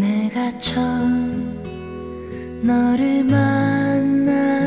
내가 처음 너를 만났을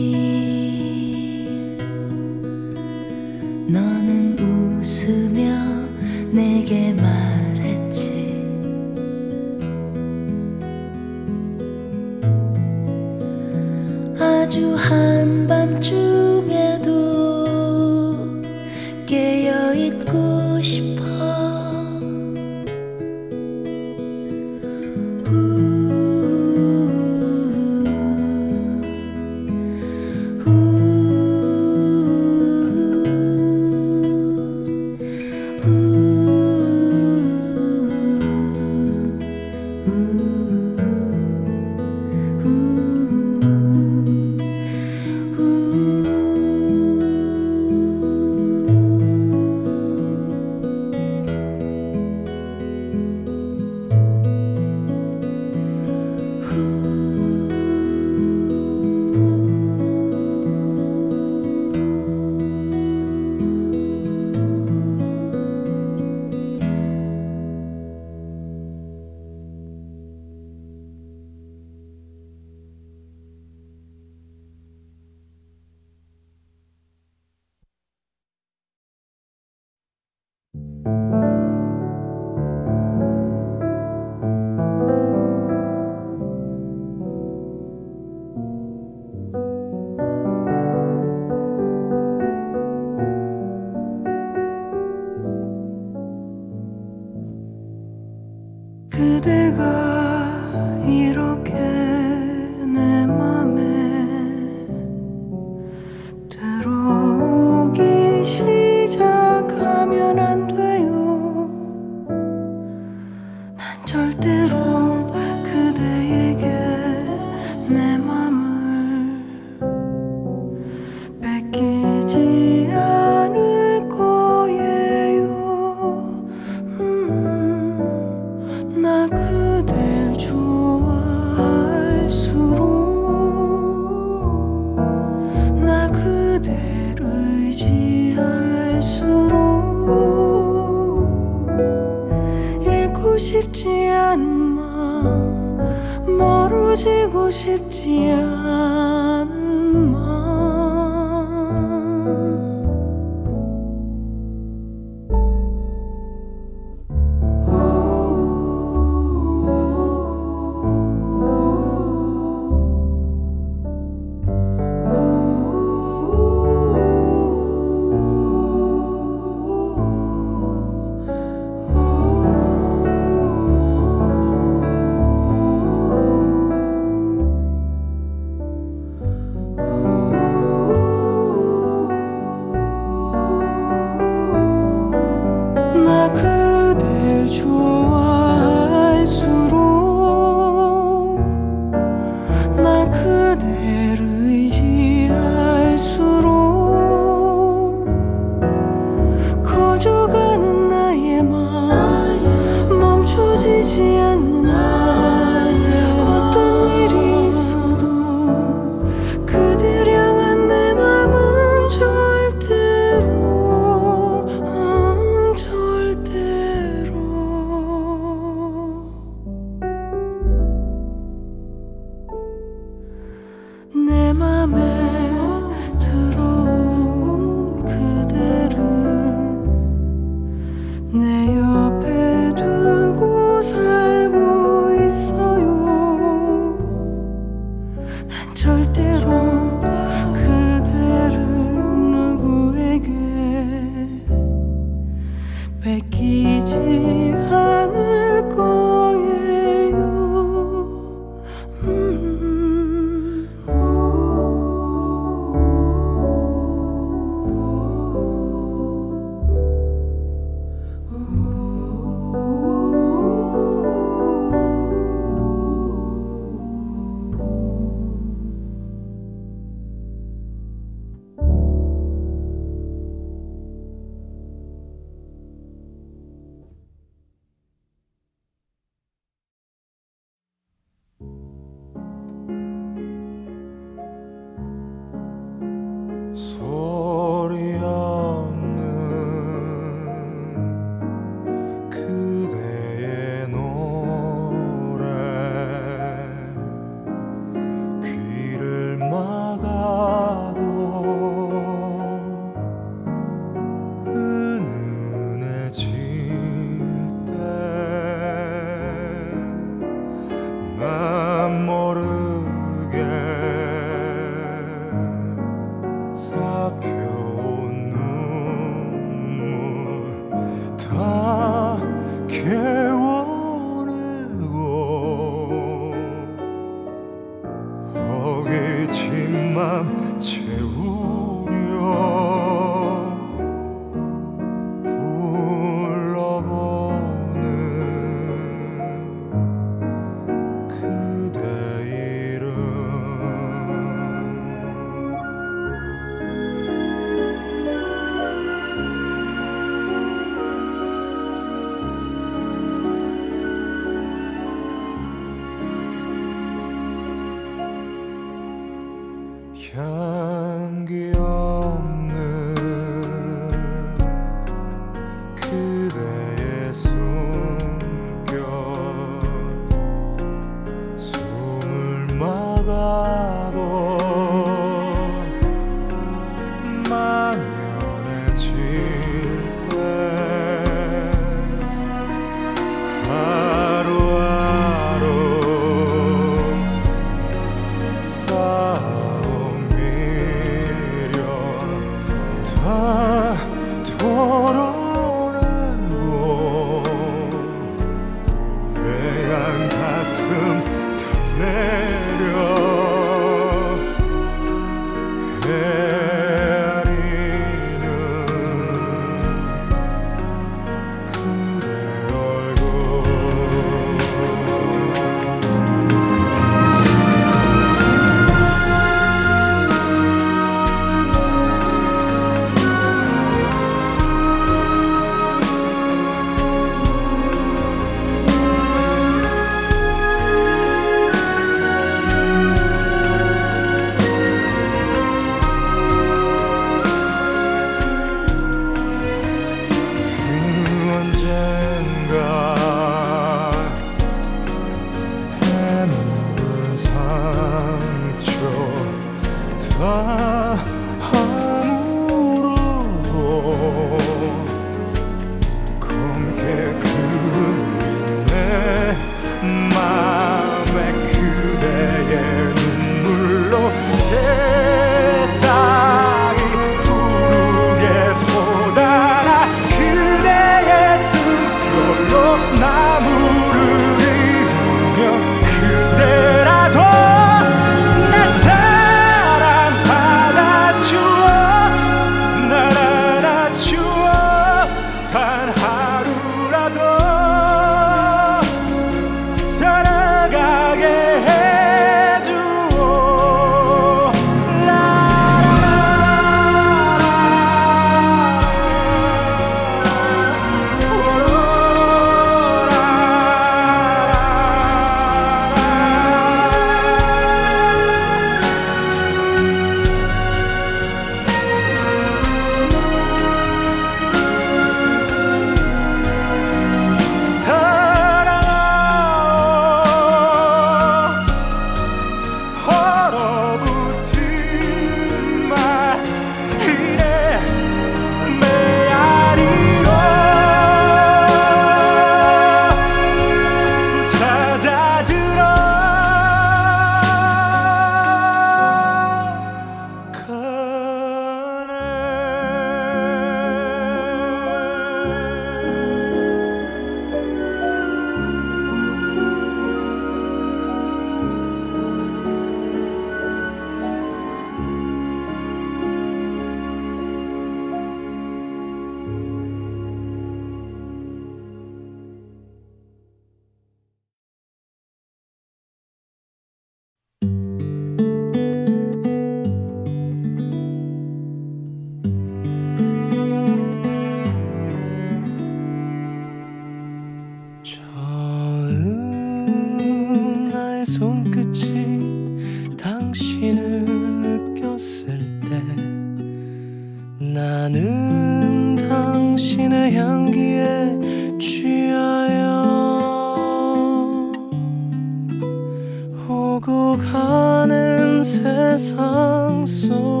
세상 속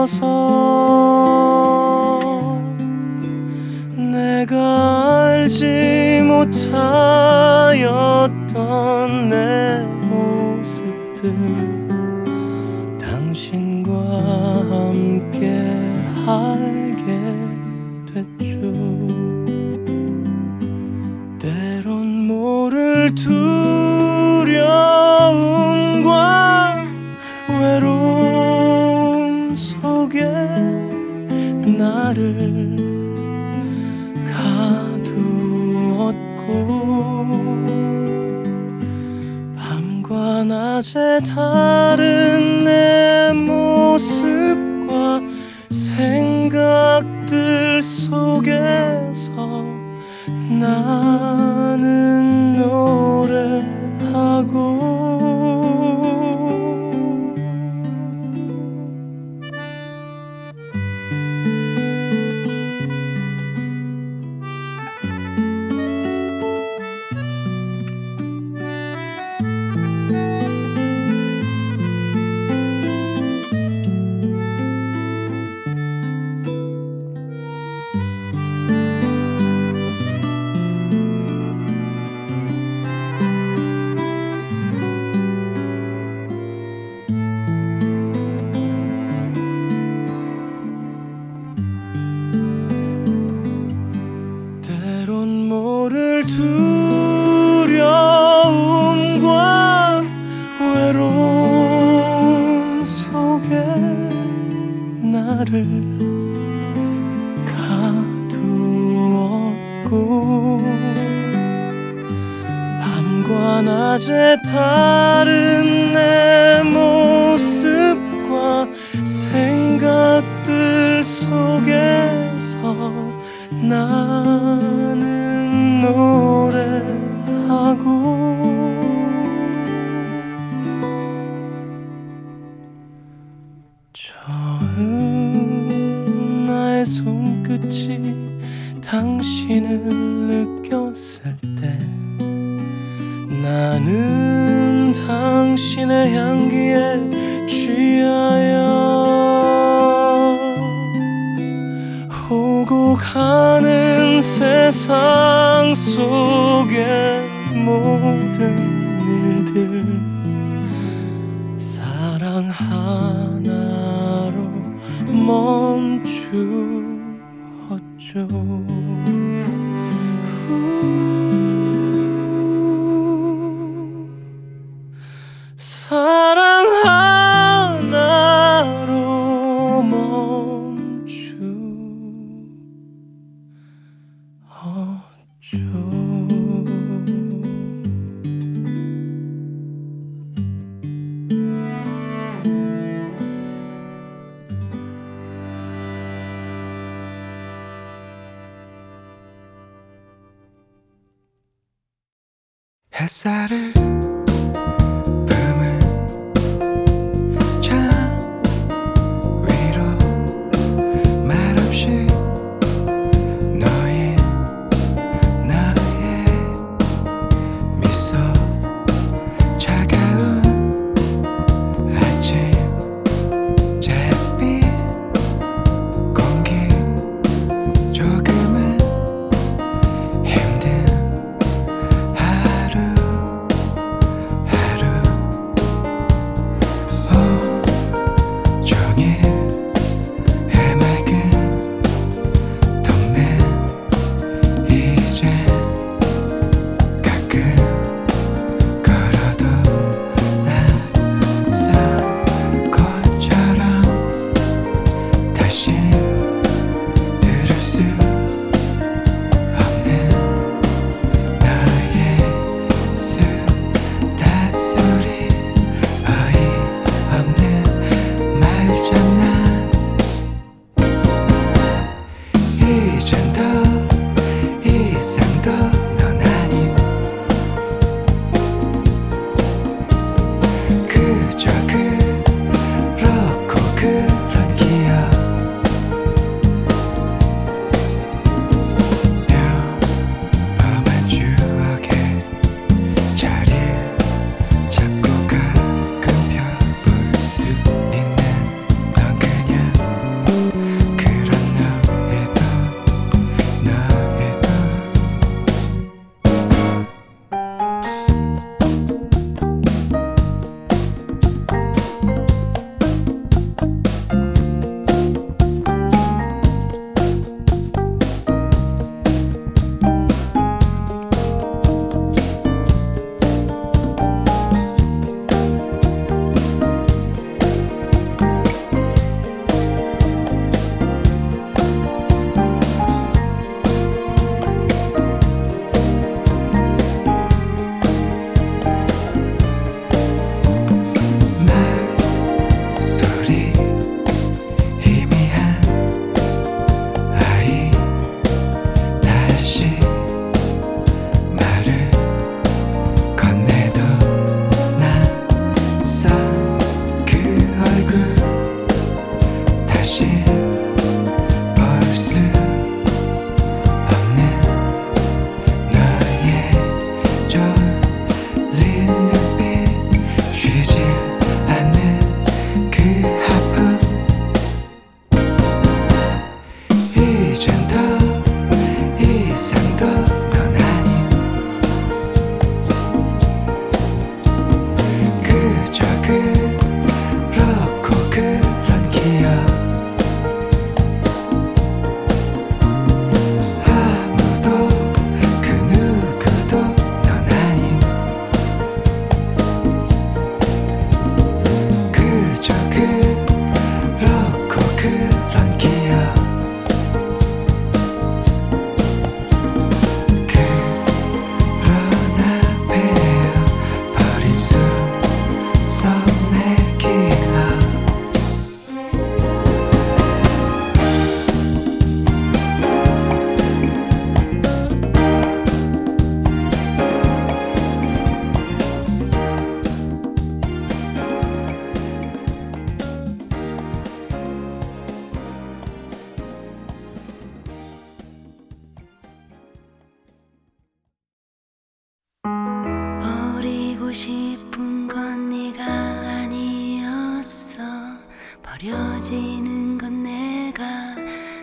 hermoso.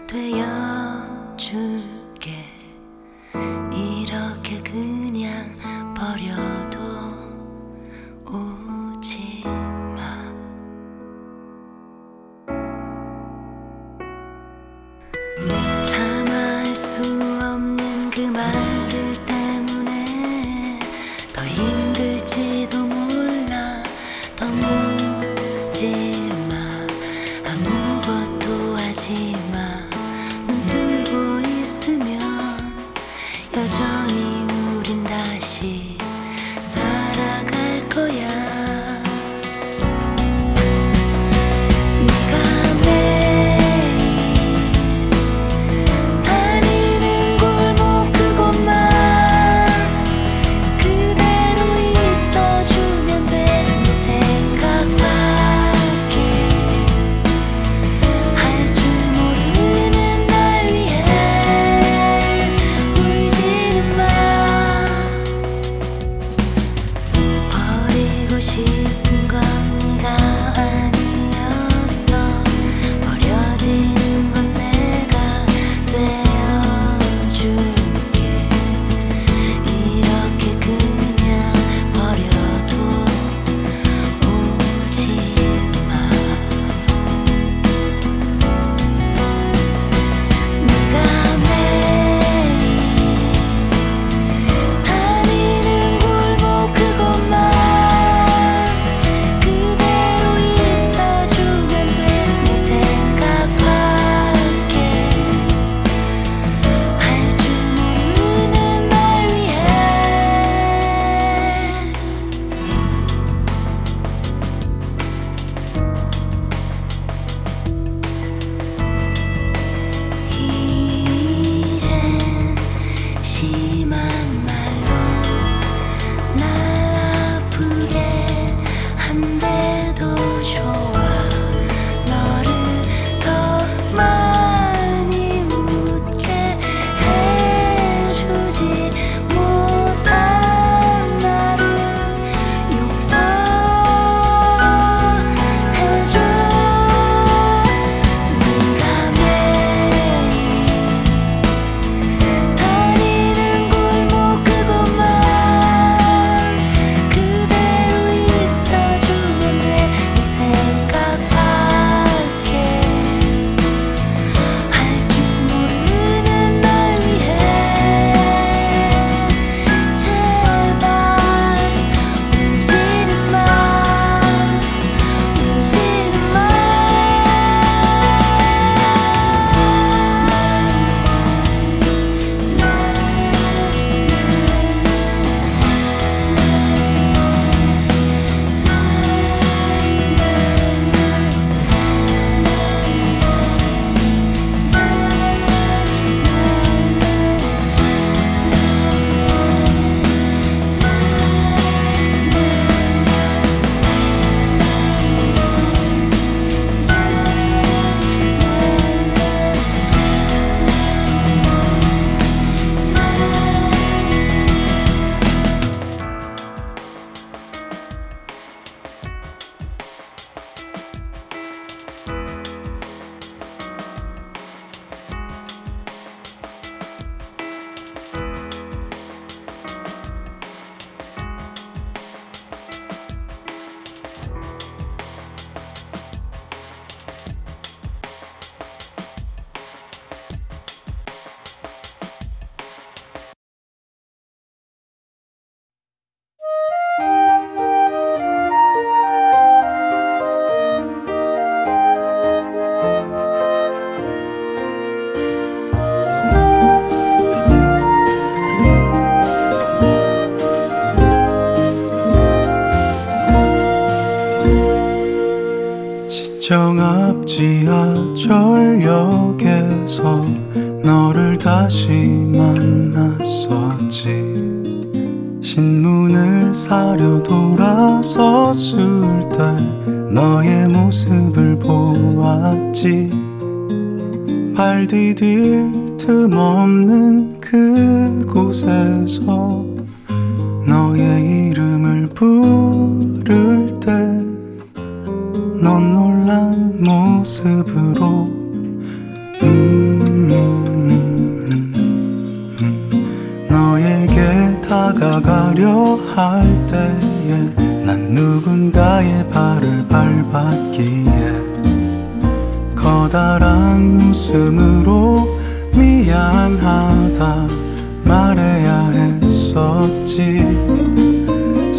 对呀，这。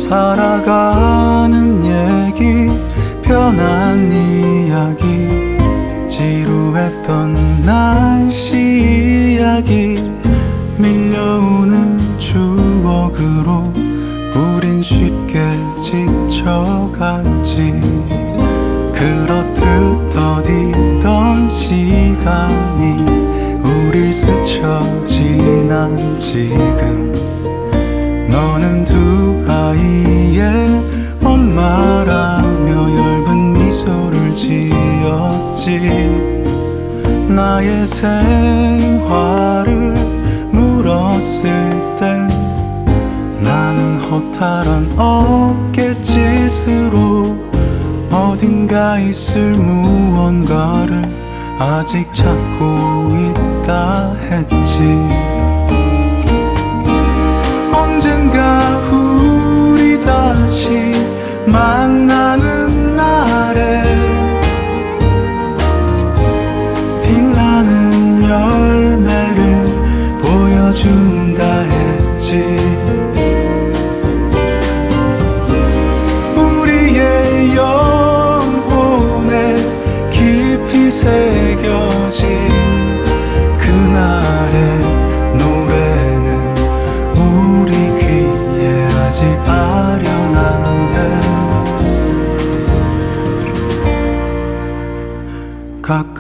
살아가는 얘기 편한 이야기 지루했던 날씨 이야기 밀려오는 추억으로 우린 쉽게 지쳐갔지. 그렇듯 더디던 시간이 우릴 스쳐 지난 지금 너는 두 아이의 엄마라며 엷은 미소를 지었지. 나의 생활을 물었을 때 나는 허탈한 어깨짓으로 어딘가 있을 무언가를 아직 찾고 있다 했지 만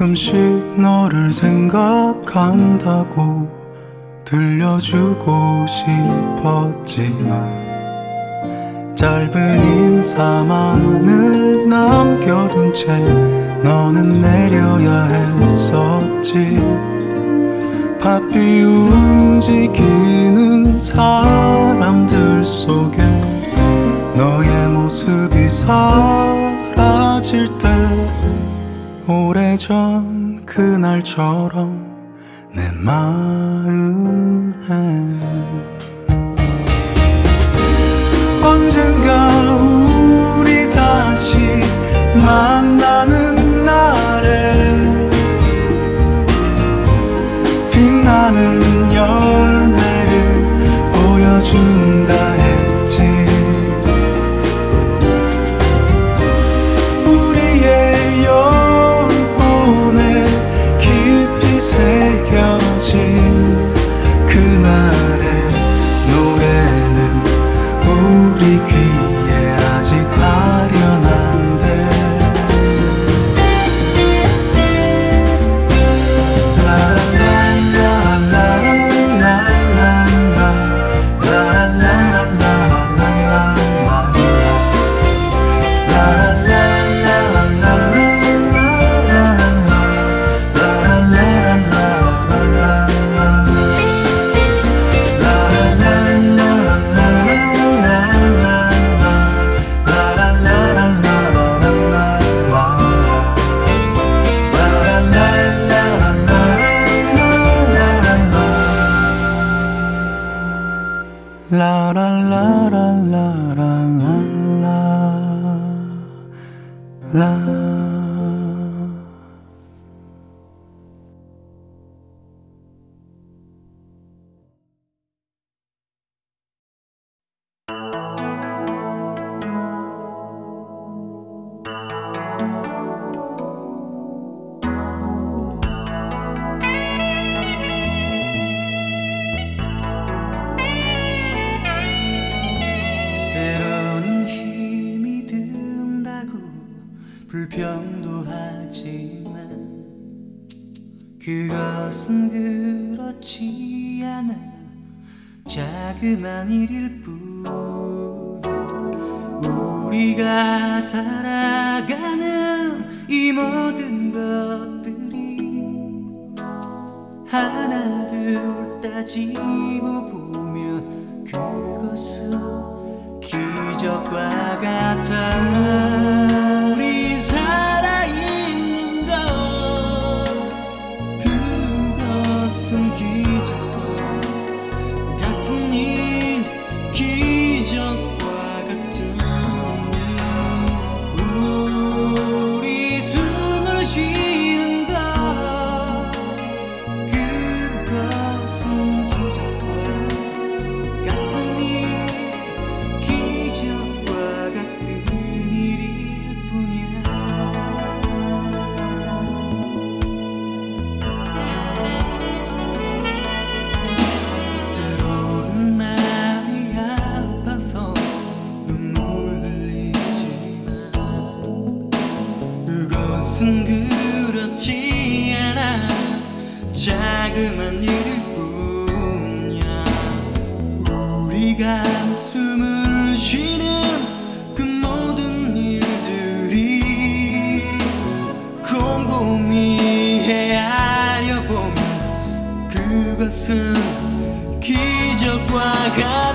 가끔씩 너를 생각한다고 들려주고 싶었지만 짧은 인사만을 남겨둔 채 너는 내려야 했었지. 바삐 움직이는 사람들 속에 너의 모습이 사라질 때 오래 전 그날처럼 내 마음에 언젠가 우리 다시 만나는 날에 빛나는 열매를 보여준다 했 있지 않아. 자그만 일일 뿐이야. 우리가 숨을 쉬는 그 모든 일들이 곰곰이 헤아려 보면 그것은 기적과 같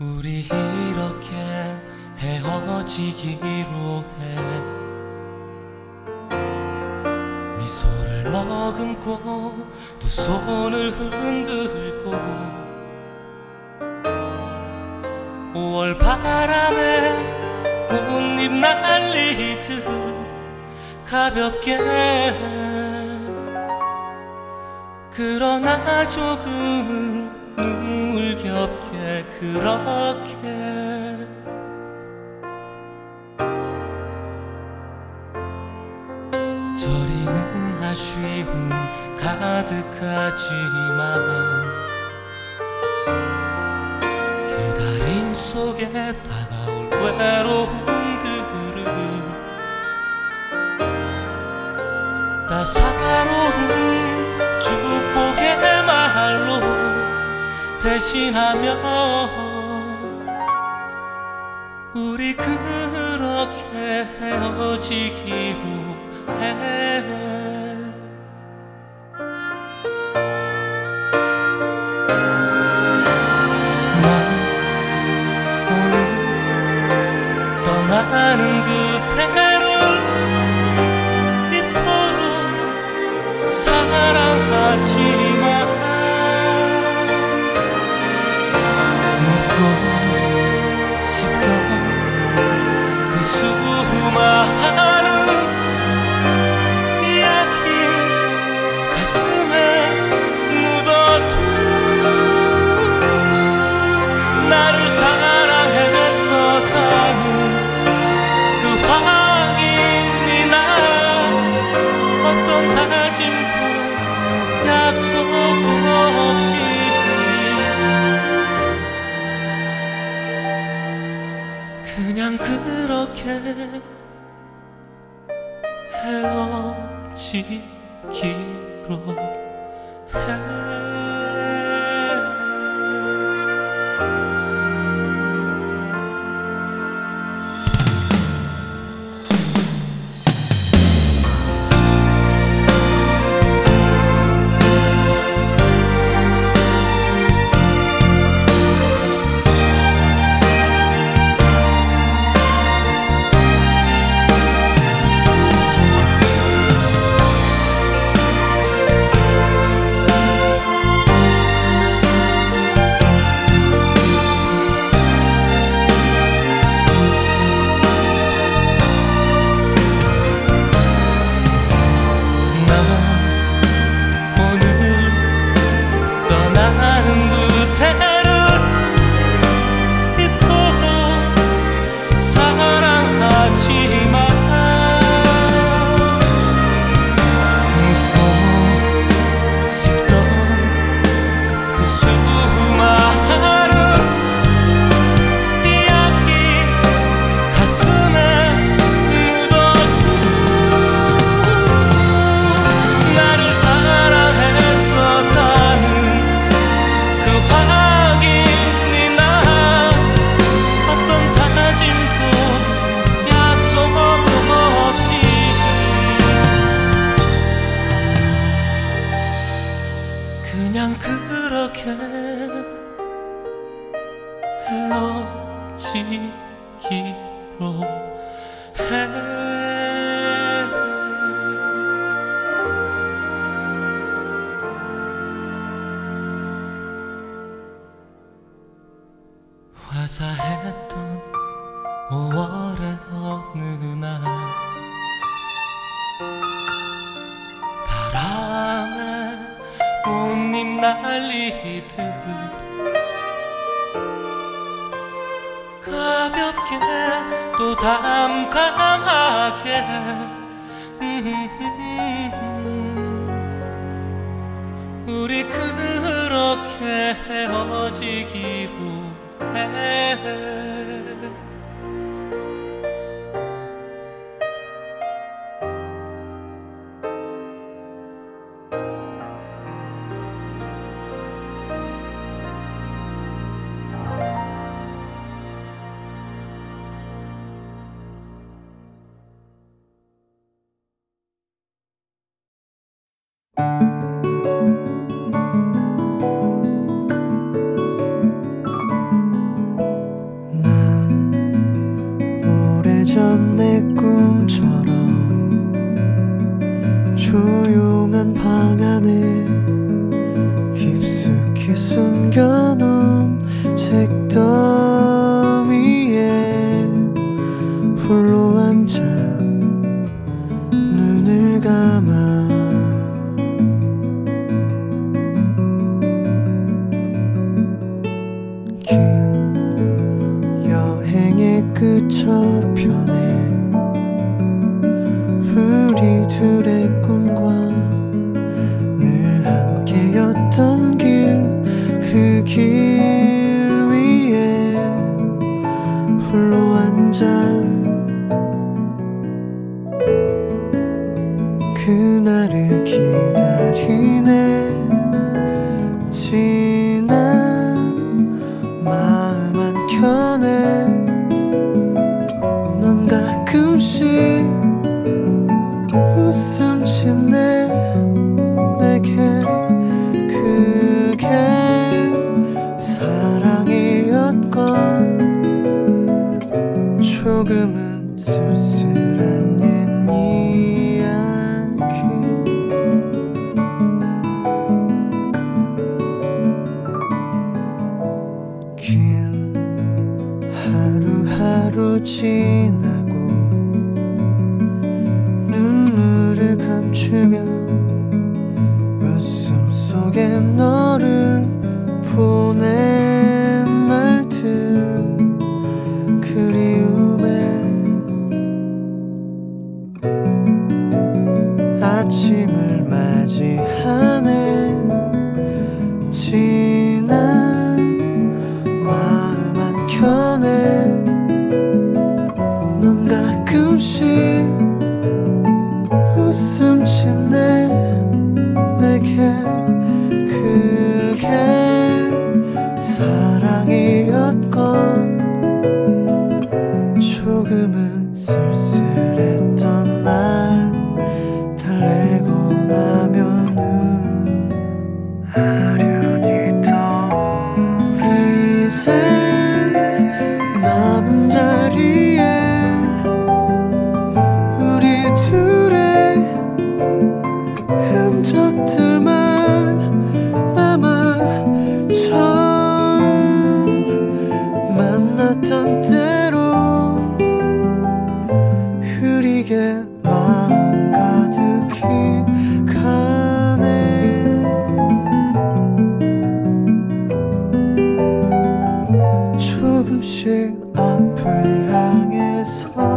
우리 이렇게 헤어지기로 해. 미소를 머금고 두 손을 흔들고 5월 바람에 꽃잎 날리듯 가볍게 그러나 조금은 눈물겹게 그렇게. 저리는 아쉬움 가득하지만 기다림 속에 다가올 외로움들을 따사로운 대신하며 우리 그렇게 헤어지기로 해 난 오늘 떠나는 그대를 이토록 사랑하지 어떤 다짐도 약속 없이. 그냥 그렇게 헤어지 조금씩 앞을 향해서